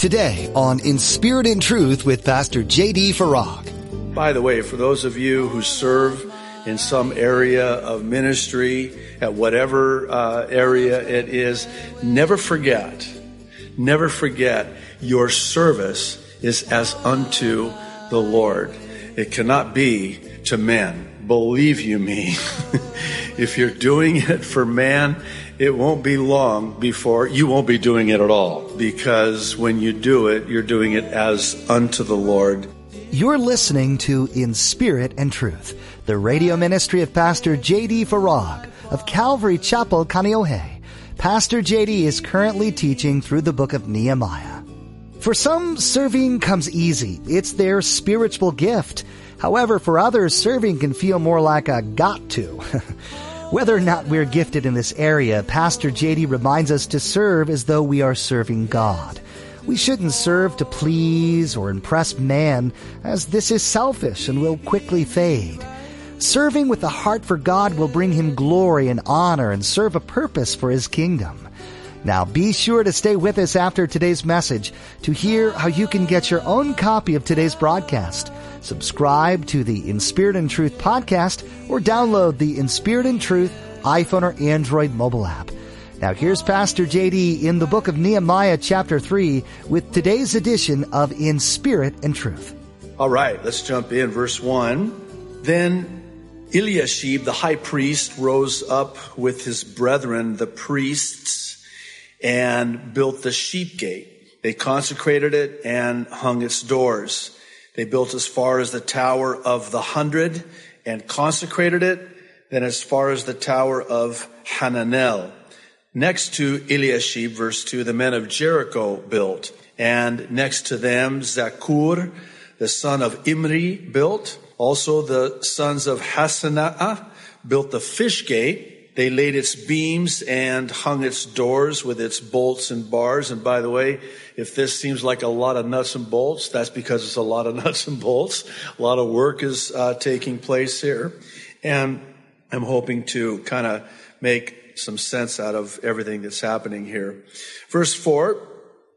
Today on In Spirit and Truth with Pastor J.D. Farag. By the way, for those of you who serve in some area of ministry, at whatever uh, area it is, never forget, never forget your service is as unto the Lord. It cannot be to men. Believe you me. if you're doing it for man, it won't be long before you won't be doing it at all. Because when you do it, you're doing it as unto the Lord. You're listening to In Spirit and Truth, the radio ministry of Pastor J.D. Farag of Calvary Chapel, Kaneohe. Pastor J.D. is currently teaching through the book of Nehemiah. For some, serving comes easy. It's their spiritual gift. However, for others, serving can feel more like a got to. Whether or not we're gifted in this area, Pastor JD reminds us to serve as though we are serving God. We shouldn't serve to please or impress man, as this is selfish and will quickly fade. Serving with a heart for God will bring him glory and honor and serve a purpose for his kingdom. Now be sure to stay with us after today's message to hear how you can get your own copy of today's broadcast. Subscribe to the In Spirit and Truth podcast or download the In Spirit and Truth iPhone or Android mobile app. Now here's Pastor JD in the book of Nehemiah chapter 3 with today's edition of In Spirit and Truth. All right, let's jump in verse 1. Then Eliashib the high priest rose up with his brethren the priests and built the sheep gate. They consecrated it and hung its doors. They built as far as the tower of the hundred and consecrated it, then as far as the tower of Hananel. Next to Eliashib, verse 2, the men of Jericho built. And next to them, Zaccur, the son of Imri, built. Also the sons of Hassenaah built the fish gate. They laid its beams and hung its doors with its bolts and bars. And by the way, if this seems like a lot of nuts and bolts, that's because it's a lot of nuts and bolts. A lot of work is uh, taking place here. And I'm hoping to kind of make some sense out of everything that's happening here. Verse 4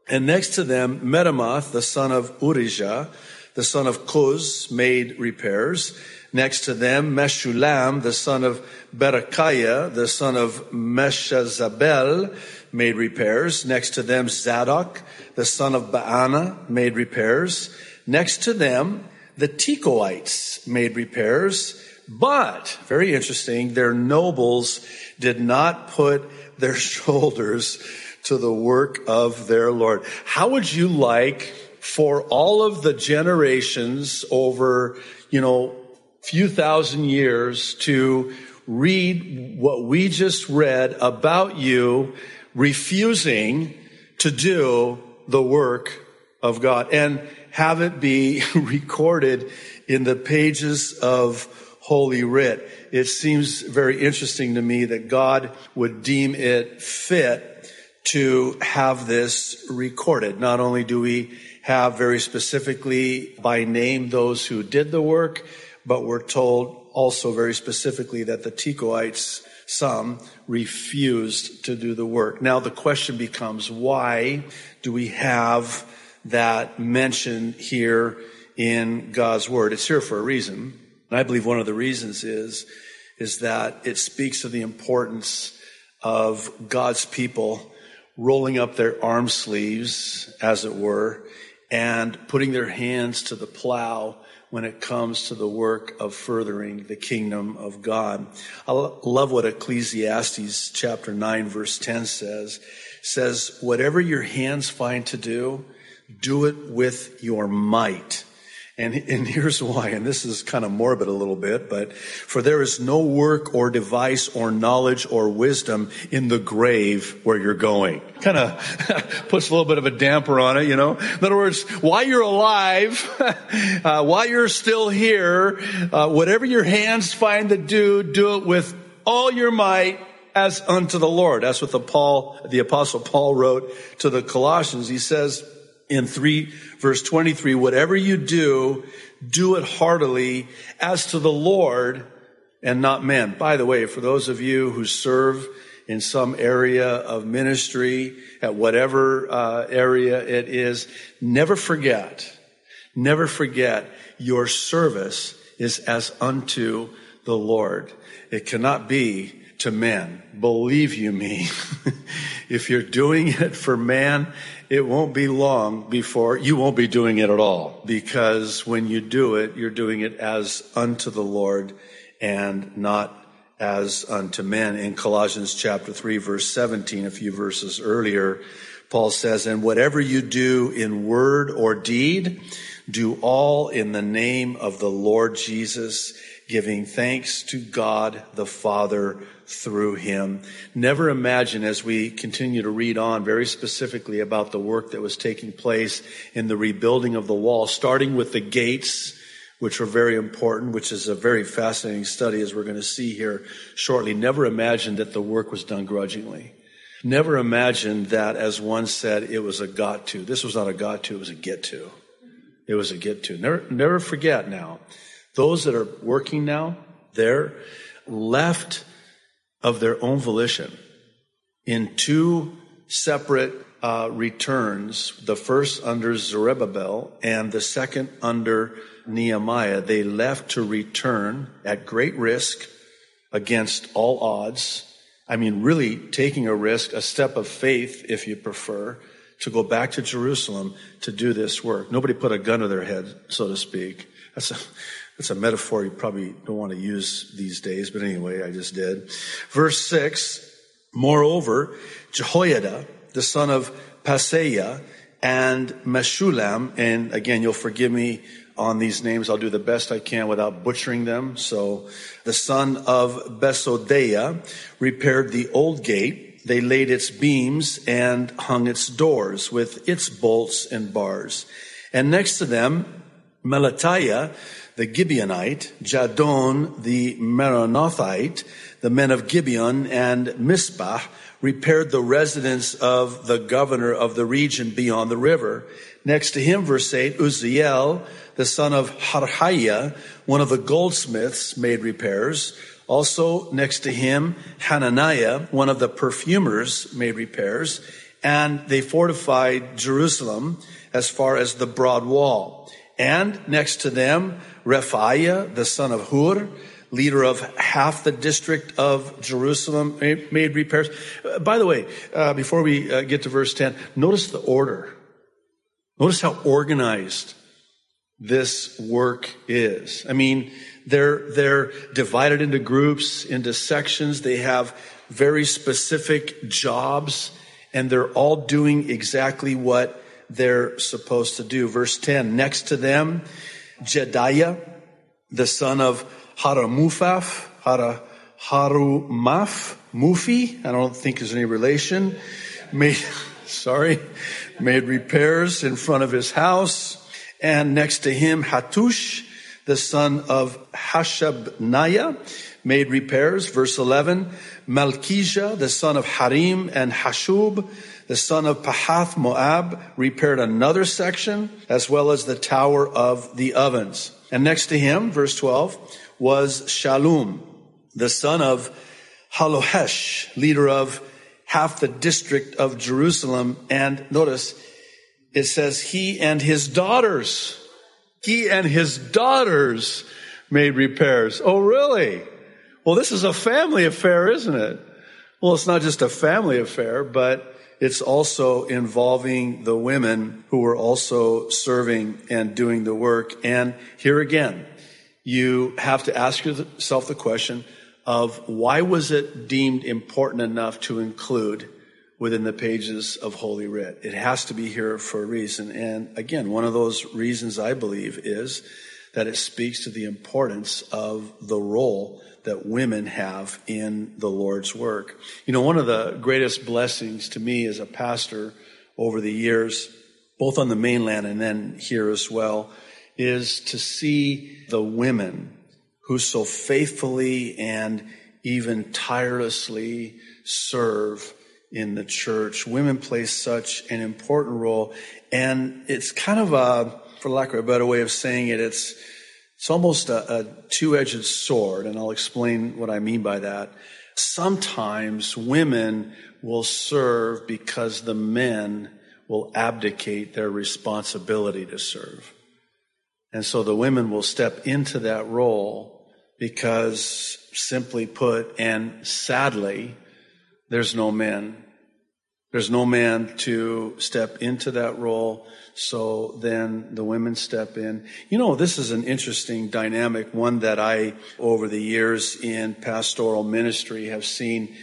And next to them, Meremoth, the son of Urijah, the son of Koz, made repairs. Next to them, Meshullam, the son of Berechiah, the son of Meshezabel, made repairs. Next to them, Zadok, the son of Baana, made repairs. Next to them, the Tekoites made repairs. But, very interesting, their nobles did not put their shoulders to the work of their Lord. How would you like for all of the generations over, you know, few thousand years to read what we just read about you refusing to do the work of God and have it be recorded in the pages of Holy Writ. It seems very interesting to me that God would deem it fit to have this recorded. Not only do we have very specifically by name those who did the work, but we're told also very specifically that the Tekoites, some, refused to do the work. Now the question becomes, why do we have that mentioned here in God's Word? It's here for a reason. And I believe one of the reasons is, is that it speaks of the importance of God's people rolling up their arm sleeves, as it were, and putting their hands to the plow when it comes to the work of furthering the kingdom of God. I love what Ecclesiastes chapter 9 verse 10 says. It says, whatever your hands find to do, do it with your might. And, and here's why, and this is kind of morbid a little bit, but for there is no work or device or knowledge or wisdom in the grave where you're going. Kind of puts a little bit of a damper on it, you know. In other words, while you're alive, uh, while you're still here, uh, whatever your hands find to do, do it with all your might as unto the Lord. That's what the Paul, the apostle Paul wrote to the Colossians. He says, in 3 verse 23, whatever you do, do it heartily as to the Lord and not men. By the way, for those of you who serve in some area of ministry, at whatever uh, area it is, never forget, never forget your service is as unto the Lord. It cannot be to men. Believe you me, if you're doing it for man, it won't be long before you won't be doing it at all. Because when you do it, you're doing it as unto the Lord and not as unto men. In Colossians chapter 3 verse 17, a few verses earlier, Paul says, and whatever you do in word or deed, do all in the name of the Lord Jesus, giving thanks to God the Father through him. Never imagine as we continue to read on very specifically about the work that was taking place in the rebuilding of the wall, starting with the gates, which were very important, which is a very fascinating study as we're going to see here shortly. Never imagine that the work was done grudgingly. Never imagine that, as one said, it was a got to. This was not a got to, it was a get to. It was a get to. Never, never forget now, those that are working now, they're left of their own volition in two separate uh, returns, the first under Zerubbabel and the second under Nehemiah. They left to return at great risk against all odds. I mean, really taking a risk, a step of faith, if you prefer, to go back to Jerusalem to do this work. Nobody put a gun to their head, so to speak. That's a, that's a metaphor you probably don't want to use these days, but anyway, I just did. Verse six, moreover, Jehoiada, the son of Paseah, and Meshullam, and again, you'll forgive me on these names. I'll do the best I can without butchering them. So the son of Besodeiah repaired the old gate they laid its beams and hung its doors with its bolts and bars. And next to them, Melatiah, the Gibeonite, Jadon, the Meronothite, the men of Gibeon and Mizpah repaired the residence of the governor of the region beyond the river. Next to him, verse 8, Uzziel, the son of Harhaiah, one of the goldsmiths, made repairs. Also next to him, Hananiah, one of the perfumers, made repairs, and they fortified Jerusalem as far as the broad wall. And next to them, Rephaiah, the son of Hur, leader of half the district of Jerusalem, made repairs. Uh, by the way, uh, before we uh, get to verse 10, notice the order. Notice how organized this work is. I mean, they're, they're divided into groups, into sections. They have very specific jobs and they're all doing exactly what they're supposed to do. Verse 10, next to them, Jedaiah, the son of Haramufaf, Hara, Harumaph, Mufi, I don't think there's any relation, made, sorry, made repairs in front of his house. And next to him, Hattush, the son of Hashabniah, made repairs. Verse 11, Malchijah, the son of Harim and Hashub, the son of Pahath Moab, repaired another section, as well as the tower of the ovens. And next to him, verse 12, was Shallum, the son of Halohesh, leader of half the district of Jerusalem. And notice, it says he and his daughters he and his daughters made repairs. Oh, really? Well, this is a family affair, isn't it? Well, it's not just a family affair, but it's also involving the women who were also serving and doing the work. And here again, you have to ask yourself the question of why was it deemed important enough to include within the pages of Holy Writ. It has to be here for a reason. And again, one of those reasons I believe is that it speaks to the importance of the role that women have in the Lord's work. You know, one of the greatest blessings to me as a pastor over the years, both on the mainland and then here as well, is to see the women who so faithfully and even tirelessly serve in the church. Women play such an important role. And it's kind of a, for lack of a better way of saying it, it's It's almost a, a two edged sword, and I'll explain what I mean by that. Sometimes women will serve because the men will abdicate their responsibility to serve. And so the women will step into that role because simply put, and sadly, there's no men. There's no man to step into that role. So then the women step in. You know, this is an interesting dynamic, one that I, over the years in pastoral ministry, have seen.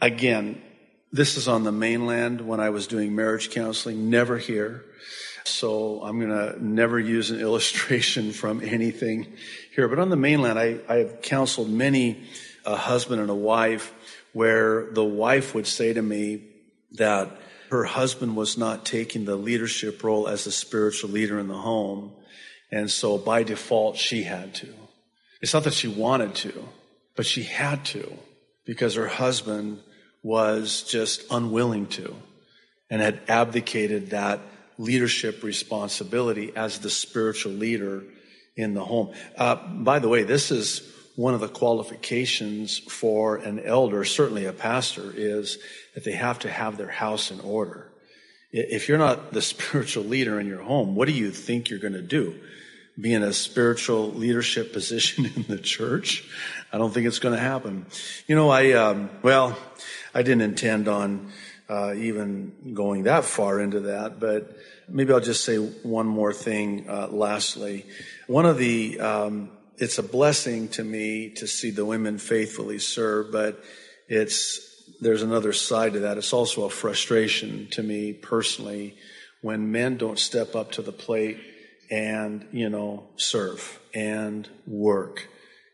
Again, this is on the mainland when I was doing marriage counseling, never here. So I'm going to never use an illustration from anything here. But on the mainland, I, I have counseled many a husband and a wife where the wife would say to me that her husband was not taking the leadership role as a spiritual leader in the home. And so by default, she had to. It's not that she wanted to, but she had to because her husband was just unwilling to and had abdicated that leadership responsibility as the spiritual leader in the home. Uh, by the way, this is one of the qualifications for an elder, certainly a pastor, is that they have to have their house in order. If you're not the spiritual leader in your home, what do you think you're going to do? Be in a spiritual leadership position in the church? I don't think it's going to happen. You know, I, um, well, I didn't intend on uh, even going that far into that, but maybe I'll just say one more thing uh, lastly. One of the, um, it's a blessing to me to see the women faithfully serve, but it's, there's another side to that. It's also a frustration to me personally when men don't step up to the plate and, you know, serve and work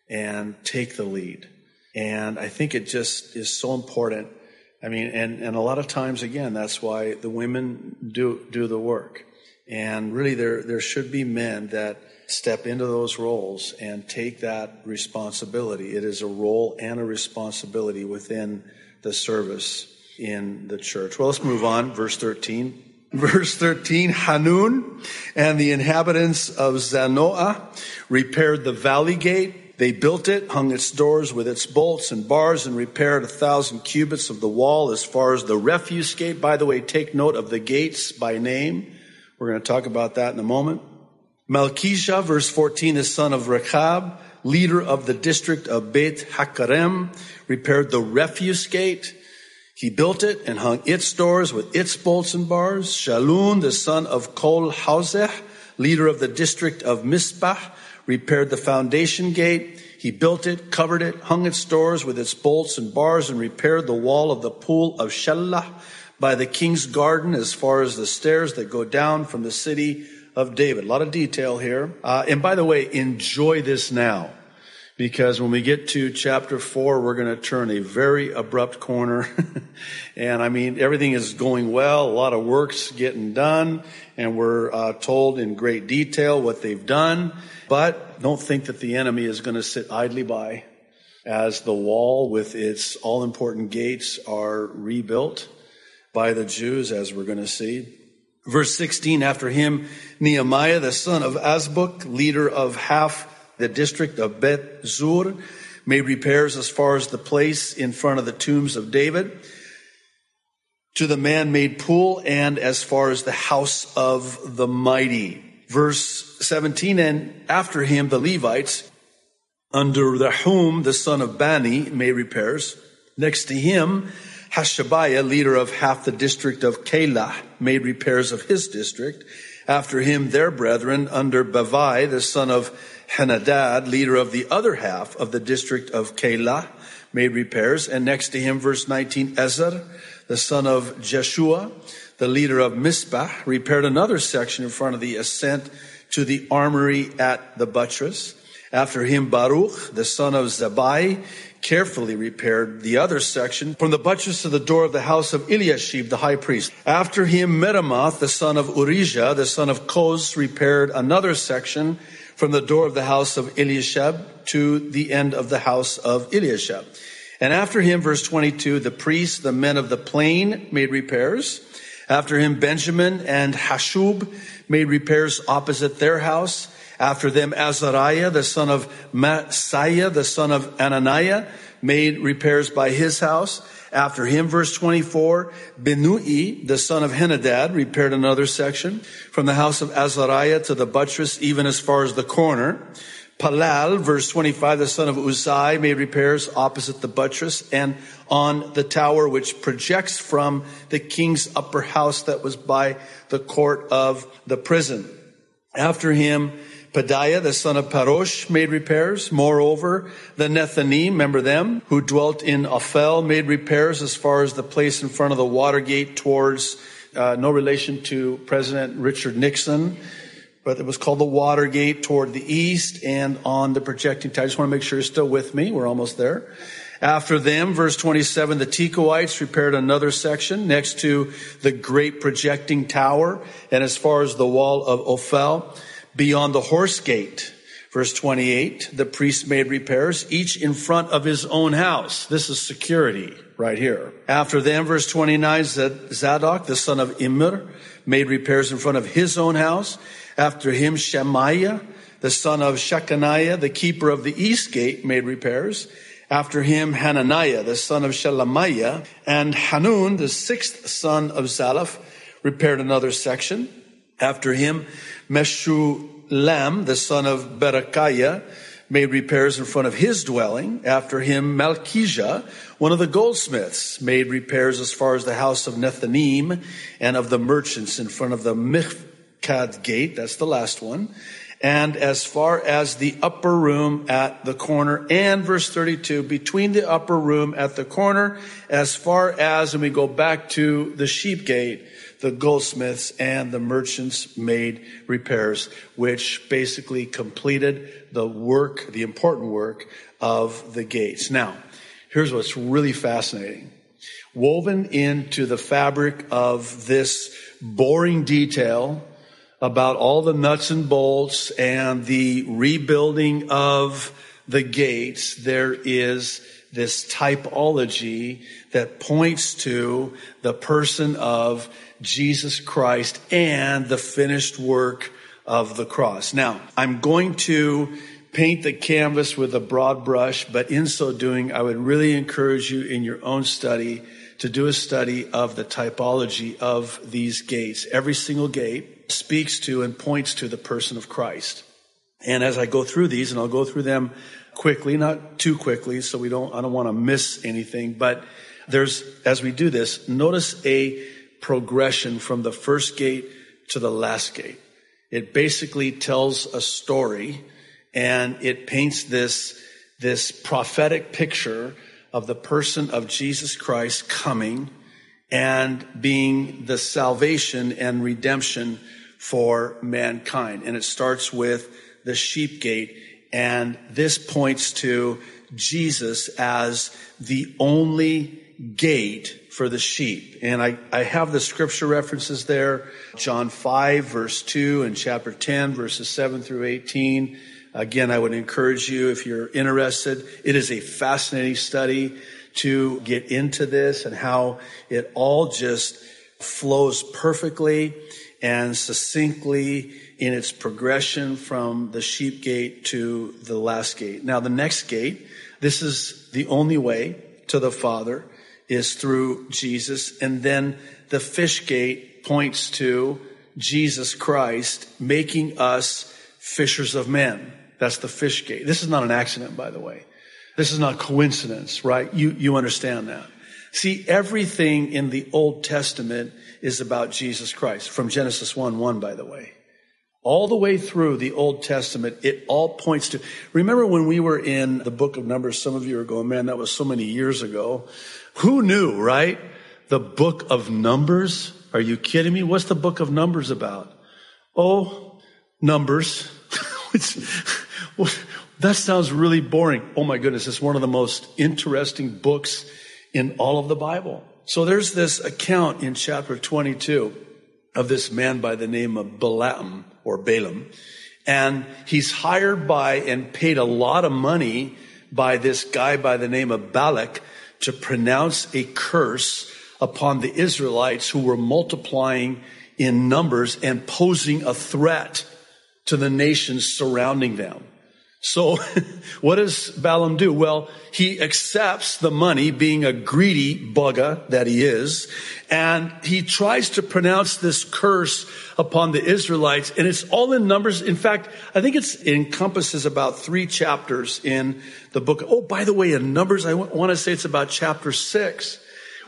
and take the lead. And I think it just is so important I mean, and, and a lot of times, again, that's why the women do, do the work. And really, there, there should be men that step into those roles and take that responsibility. It is a role and a responsibility within the service in the church. Well, let's move on. Verse 13. Verse 13, Hanun and the inhabitants of Zanoah repaired the valley gate they built it, hung its doors with its bolts and bars, and repaired a thousand cubits of the wall as far as the refuse gate. By the way, take note of the gates by name. We're going to talk about that in a moment. Malchijah, verse 14, is son of Rechab, leader of the district of Beit Hakarem, repaired the refuse gate. He built it and hung its doors with its bolts and bars. Shallun, the son of Col-Hozeh, leader of the district of Mizpah, repaired the foundation gate. He built it, covered it, hung its doors with its bolts and bars, and repaired the wall of the pool of Shelah by the king's garden as far as the stairs that go down from the city of David. A lot of detail here. Uh, and by the way, enjoy this now. Because when we get to chapter four, we're going to turn a very abrupt corner. and I mean, everything is going well. A lot of work's getting done. And we're uh, told in great detail what they've done. But don't think that the enemy is going to sit idly by as the wall with its all important gates are rebuilt by the Jews, as we're going to see. Verse 16, after him, Nehemiah, the son of Azbuk, leader of half the district of Bet Zur, made repairs as far as the place in front of the tombs of David to the man-made pool and as far as the house of the mighty. Verse 17, and after him the Levites, under Rehum the son of Bani made repairs. Next to him, Hashabiah, leader of half the district of Keilah, made repairs of his district. After him, their brethren, under Bavai, the son of Henadad, leader of the other half of the district of Keilah, made repairs. And next to him, verse 19, Ezer, the son of Jeshua, the leader of Mizpah, repaired another section in front of the ascent to the armory at the buttress. After him, Baruch, the son of Zabai, carefully repaired the other section from the buttress to the door of the house of Eliashib, the high priest. After him, Meremoth, the son of Urijah, the son of Koz, repaired another section from the door of the house of Eliashib to the end of the house of Eliashib. And after him, verse 22, the priests, the men of the plain, made repairs. After him, Benjamin and Hashub made repairs opposite their house. After them, Azariah, the son of Maaseiah, the son of Ananiah, made repairs by his house. After him, verse 24, Binnui, the son of Henadad, repaired another section from the house of Azariah to the buttress, even as far as the corner. Palal, verse 25, the son of Uzai, made repairs opposite the buttress and on the tower which projects from the king's upper house that was by the court of the prison. After him, Pedaiah, the son of Parosh, made repairs. Moreover, the Nethinim, remember them, who dwelt in Ophel, made repairs as far as the place in front of the Watergate towards, uh, no relation to President Richard Nixon, but it was called the Watergate toward the east and on the projecting tower. I just want to make sure you're still with me. We're almost there. After them, verse 27, the Tekoites repaired another section next to the great projecting tower and as far as the wall of Ophel beyond the horse gate. Verse 28, the priest made repairs, each in front of his own house. This is security right here. After them, verse 29, Zadok, the son of Immer, made repairs in front of his own house. After him, Shemaiah, the son of Shechaniah, the keeper of the east gate, made repairs. After him, Hananiah, the son of Shelemiah, and Hanun, the sixth son of Zalaph, repaired another section. After him, Meshullam, the son of Berechiah, made repairs in front of his dwelling. After him, Malchijah, one of the goldsmiths, made repairs as far as the house of Nethinim and of the merchants in front of the Miphkad gate. That's the last one. And as far as the upper room at the corner and verse 32, between the upper room at the corner, as far as, and we go back to the sheep gate, the goldsmiths and the merchants made repairs, which basically completed the work, the important work of the gates. Now, here's what's really fascinating. Woven into the fabric of this boring detail about all the nuts and bolts and the rebuilding of the gates, there is this typology that points to the person of Jesus Christ and the finished work of the cross. Now, I'm going to paint the canvas with a broad brush, but in so doing, I would really encourage you in your own study to do a study of the typology of these gates. Every single gate speaks to and points to the person of Christ. And as I go through these, and I'll go through them quickly, not too quickly, so we don't, I don't want to miss anything, but there's, as we do this, notice a progression from the first gate to the last gate. It basically tells a story and it paints this, this prophetic picture of the person of Jesus Christ coming and being the salvation and redemption for mankind. And it starts with the sheep gate. And this points to Jesus as the only gate for the sheep. And I, I have the scripture references there. John 5 verse 2 and chapter 10 verses 7 through 18. Again, I would encourage you if you're interested. It is a fascinating study to get into this and how it all just flows perfectly and succinctly in its progression from the sheep gate to the last gate. Now, the next gate, this is the only way to the Father is through Jesus. And then the fish gate points to Jesus Christ making us fishers of men. That's the fish gate. This is not an accident, by the way. This is not coincidence, right? You, you understand that. See, everything in the Old Testament is about Jesus Christ from Genesis 1 1, by the way. All the way through the Old Testament, it all points to. Remember when we were in the book of Numbers? Some of you are going, man, that was so many years ago. Who knew, right? The book of Numbers? Are you kidding me? What's the book of Numbers about? Oh, Numbers. that sounds really boring. Oh my goodness, it's one of the most interesting books in all of the Bible. So there's this account in chapter 22 of this man by the name of Balaam or Balaam. And he's hired by and paid a lot of money by this guy by the name of Balak to pronounce a curse upon the Israelites who were multiplying in numbers and posing a threat to the nations surrounding them. So what does Balaam do? Well, he accepts the money being a greedy bugger that he is, and he tries to pronounce this curse upon the Israelites, and it's all in numbers. In fact, I think it encompasses about three chapters in the book. Oh, by the way, in Numbers, I want to say it's about chapter six.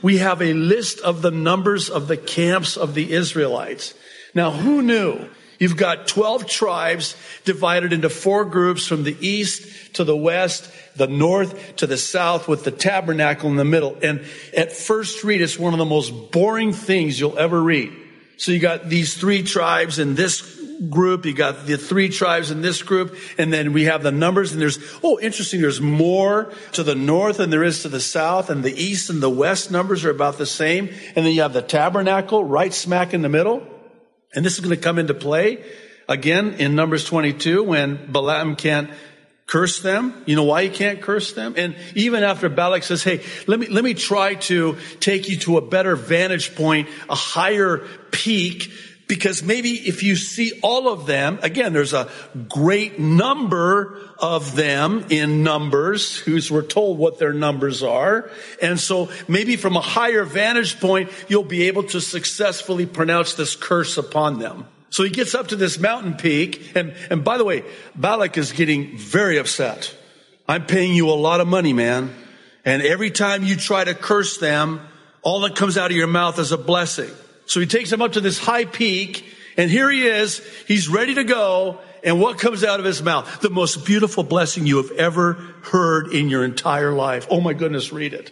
We have a list of the numbers of the camps of the Israelites. Now, who knew You've got 12 tribes divided into four groups from the east to the west, the north to the south with the tabernacle in the middle. And at first read, it's one of the most boring things you'll ever read. So you got these three tribes in this group, you got the three tribes in this group, and then we have the numbers, and there's, oh, interesting, there's more to the north than there is to the south, and the east and the west numbers are about the same. And then you have the tabernacle right smack in the middle. And this is going to come into play again in Numbers 22 when Balaam can't curse them. You know why he can't curse them? And even after Balak says, Hey, let me, let me try to take you to a better vantage point, a higher peak, because maybe if you see all of them, again, there's a great number of them in numbers, who's we're told what their numbers are. And so maybe from a higher vantage point, you'll be able to successfully pronounce this curse upon them. So he gets up to this mountain peak. And, and by the way, Balak is getting very upset. I'm paying you a lot of money, man. And every time you try to curse them, all that comes out of your mouth is a blessing. So he takes him up to this high peak, and here he is. He's ready to go. And what comes out of his mouth? The most beautiful blessing you have ever heard in your entire life. Oh my goodness, read it.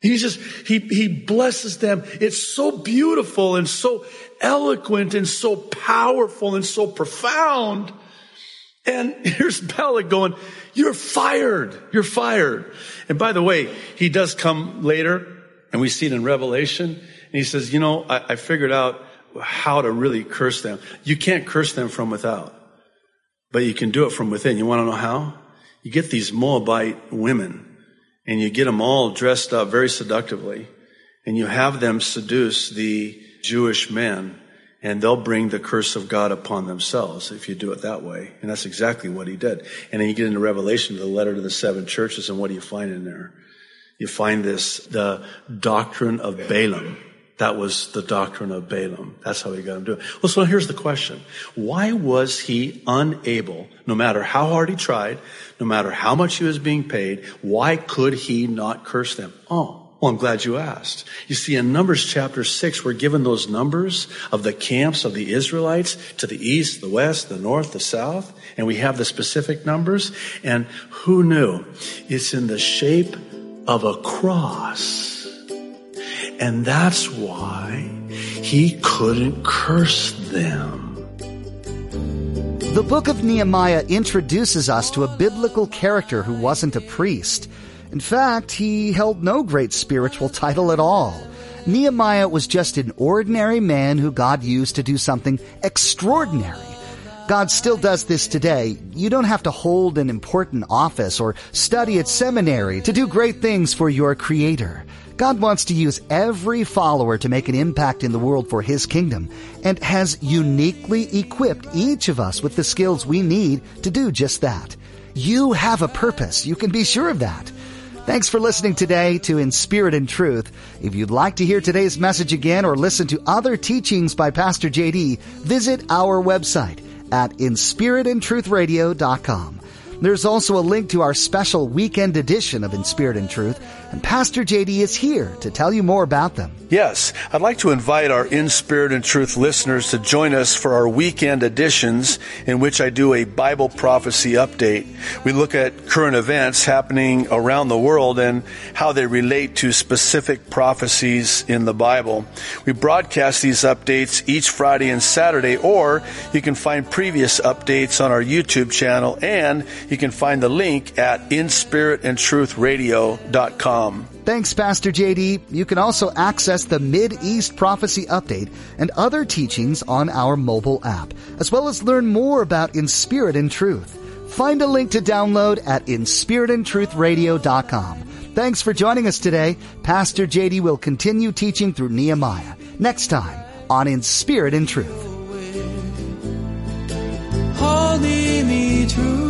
He just, he, he blesses them. It's so beautiful and so eloquent and so powerful and so profound. And here's Balak going, you're fired. You're fired. And by the way, he does come later and we see it in Revelation he says, you know, I, I figured out how to really curse them. You can't curse them from without, but you can do it from within. You want to know how? You get these Moabite women and you get them all dressed up very seductively and you have them seduce the Jewish men and they'll bring the curse of God upon themselves if you do it that way. And that's exactly what he did. And then you get into Revelation, the letter to the seven churches, and what do you find in there? You find this, the doctrine of Balaam. That was the doctrine of Balaam. That's how he got him to do it. Well, so here's the question. Why was he unable, no matter how hard he tried, no matter how much he was being paid, why could he not curse them? Oh, well, I'm glad you asked. You see, in Numbers chapter 6, we're given those numbers of the camps of the Israelites to the east, the west, the north, the south, and we have the specific numbers. And who knew? It's in the shape of a cross. And that's why he couldn't curse them. The book of Nehemiah introduces us to a biblical character who wasn't a priest. In fact, he held no great spiritual title at all. Nehemiah was just an ordinary man who God used to do something extraordinary. God still does this today. You don't have to hold an important office or study at seminary to do great things for your Creator. God wants to use every follower to make an impact in the world for His kingdom and has uniquely equipped each of us with the skills we need to do just that. You have a purpose. You can be sure of that. Thanks for listening today to In Spirit and Truth. If you'd like to hear today's message again or listen to other teachings by Pastor JD, visit our website at inspiritandtruthradio.com. There's also a link to our special weekend edition of In Spirit and Truth, and Pastor JD is here to tell you more about them. Yes, I'd like to invite our In Spirit and Truth listeners to join us for our weekend editions in which I do a Bible prophecy update. We look at current events happening around the world and how they relate to specific prophecies in the Bible. We broadcast these updates each Friday and Saturday, or you can find previous updates on our YouTube channel and you can find the link at inspiritandtruthradio.com com. Thanks, Pastor JD. You can also access the Mid East Prophecy Update and other teachings on our mobile app, as well as learn more about In Spirit and Truth. Find a link to download at inspiritandtruthradio.com. Thanks for joining us today. Pastor JD will continue teaching through Nehemiah next time on In Spirit and Truth. Me true.